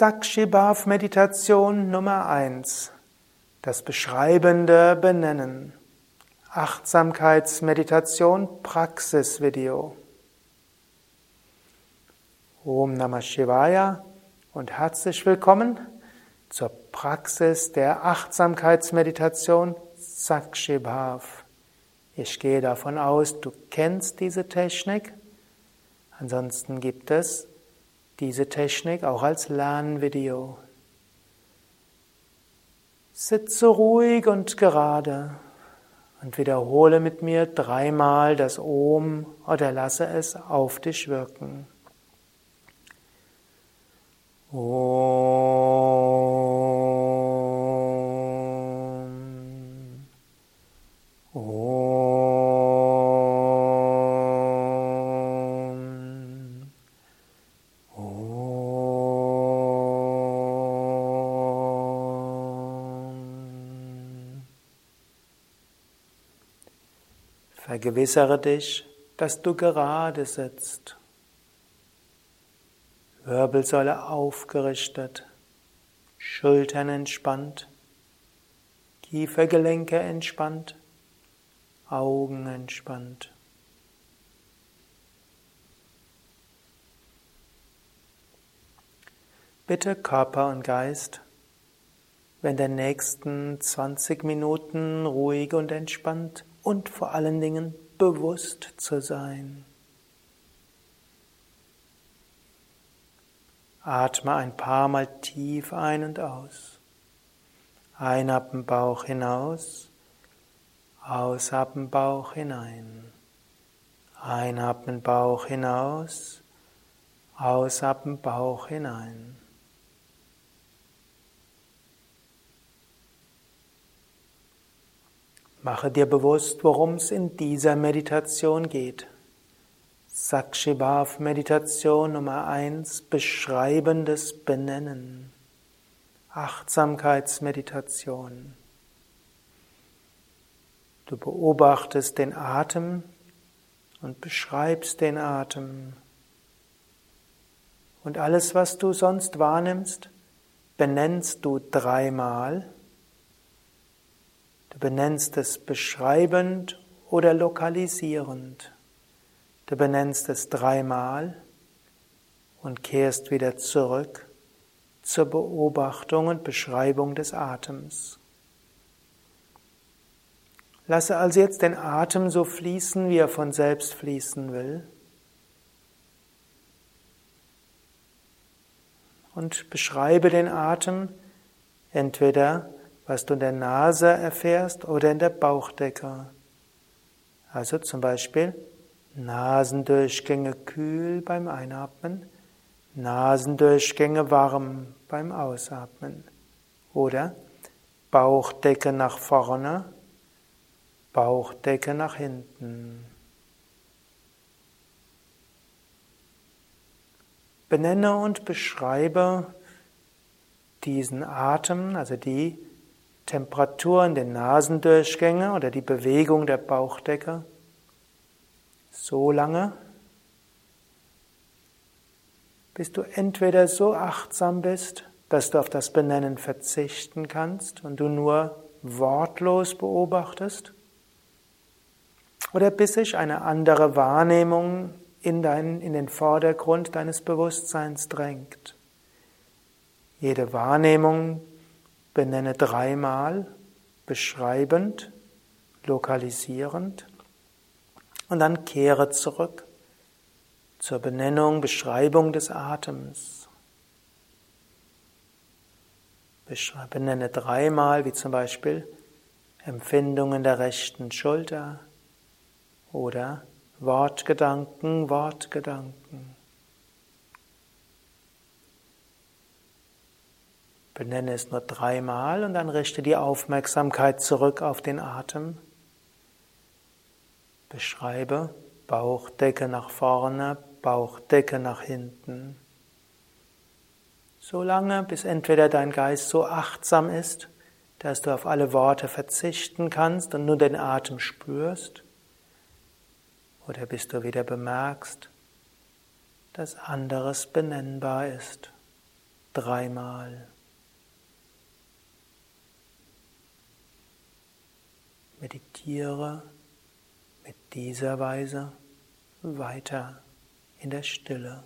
Sakshibhav Meditation Nummer 1. Das beschreibende Benennen. Achtsamkeitsmeditation Praxisvideo. Om Namah Shivaya und herzlich willkommen zur Praxis der Achtsamkeitsmeditation Sakshibhav. Ich gehe davon aus, du kennst diese Technik. Ansonsten gibt es diese Technik auch als Lernvideo. Sitze ruhig und gerade und wiederhole mit mir dreimal das Om oder lasse es auf dich wirken. Om. Vergewissere dich, dass du gerade sitzt. Wirbelsäule aufgerichtet, Schultern entspannt, Kiefergelenke entspannt, Augen entspannt. Bitte Körper und Geist, wenn der nächsten 20 Minuten ruhig und entspannt und vor allen Dingen bewusst zu sein. Atme ein paar Mal tief ein und aus. Einatmen Bauch hinaus, ausatmen Bauch hinein. Einatmen Bauch hinaus, ausatmen Bauch hinein. Mache dir bewusst, worum es in dieser Meditation geht. Sakshibhav Meditation Nummer 1 Beschreibendes Benennen. Achtsamkeitsmeditation. Du beobachtest den Atem und beschreibst den Atem. Und alles, was du sonst wahrnimmst, benennst du dreimal Du benennst es beschreibend oder lokalisierend. Du benennst es dreimal und kehrst wieder zurück zur Beobachtung und Beschreibung des Atems. Lasse also jetzt den Atem so fließen, wie er von selbst fließen will. Und beschreibe den Atem entweder was du in der Nase erfährst oder in der Bauchdecke. Also zum Beispiel Nasendurchgänge kühl beim Einatmen, Nasendurchgänge warm beim Ausatmen. Oder Bauchdecke nach vorne, Bauchdecke nach hinten. Benenne und beschreibe diesen Atem, also die Temperatur in den Nasendurchgängen oder die Bewegung der Bauchdecke? So lange, bis du entweder so achtsam bist, dass du auf das Benennen verzichten kannst und du nur wortlos beobachtest, oder bis sich eine andere Wahrnehmung in, dein, in den Vordergrund deines Bewusstseins drängt. Jede Wahrnehmung Benenne dreimal beschreibend, lokalisierend und dann kehre zurück zur Benennung, Beschreibung des Atems. Benenne dreimal, wie zum Beispiel Empfindungen der rechten Schulter oder Wortgedanken, Wortgedanken. Benenne es nur dreimal und dann richte die Aufmerksamkeit zurück auf den Atem. Beschreibe Bauchdecke nach vorne, Bauchdecke nach hinten. So lange, bis entweder dein Geist so achtsam ist, dass du auf alle Worte verzichten kannst und nur den Atem spürst, oder bis du wieder bemerkst, dass anderes benennbar ist. dreimal. Meditiere mit dieser Weise weiter in der Stille.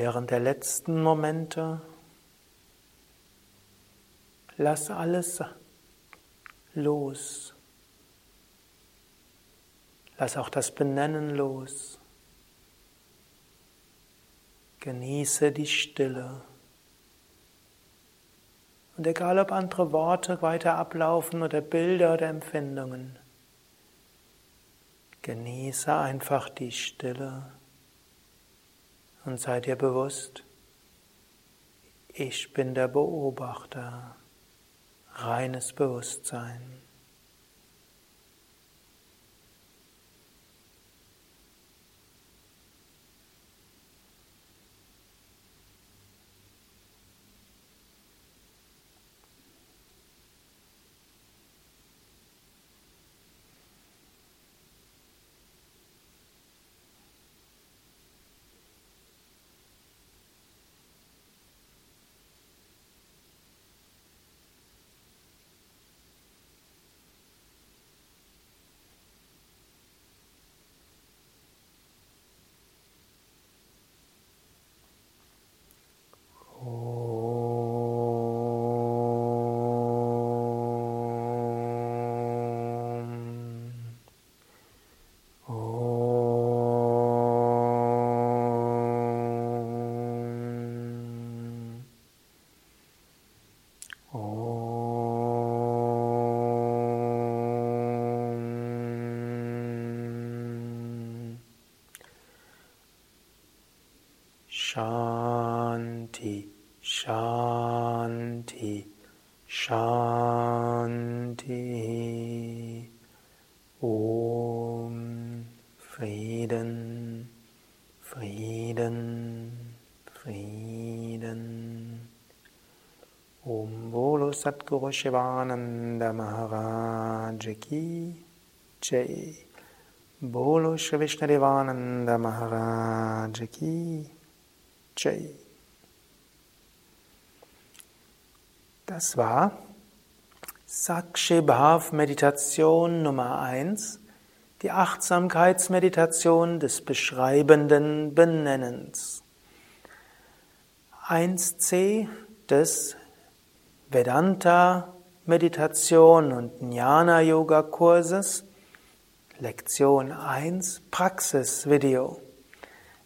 Während der letzten Momente lass alles los. Lass auch das Benennen los. Genieße die Stille. Und egal ob andere Worte weiter ablaufen oder Bilder oder Empfindungen, genieße einfach die Stille und sei dir bewusst, ich bin der Beobachter, reines Bewusstsein. Frieden, Frieden. Om Bolo Satguru Shivananda Maharaj Ki Jai. Bolo Shri Vishnadevananda Maharaj Ki Jai. Das war Sakshi Bhav Meditation Nummer 1, die Achtsamkeitsmeditation des beschreibenden Benennens. 1c des Vedanta Meditation und Jnana Yoga Kurses, Lektion 1, Praxisvideo.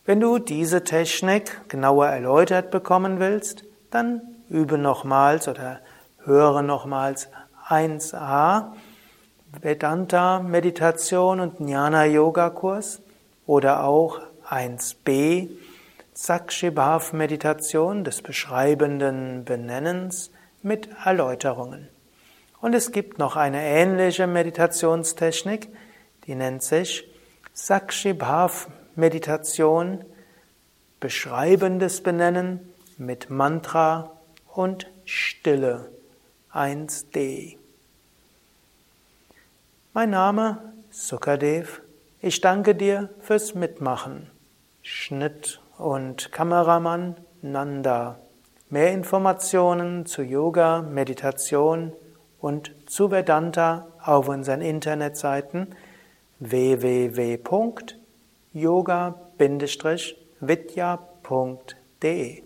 Wenn du diese Technik genauer erläutert bekommen willst, dann übe nochmals oder höre nochmals 1a Vedanta Meditation und Jnana Yoga Kurs oder auch 1b Sakshibhav Meditation des beschreibenden Benennens mit Erläuterungen. Und es gibt noch eine ähnliche Meditationstechnik, die nennt sich Sakshibhav Meditation, beschreibendes Benennen mit Mantra und Stille 1D. Mein Name Sukadev. Ich danke dir fürs Mitmachen. Schnitt und Kameramann Nanda. Mehr Informationen zu Yoga, Meditation und zu Vedanta auf unseren Internetseiten www yoga-vidya.de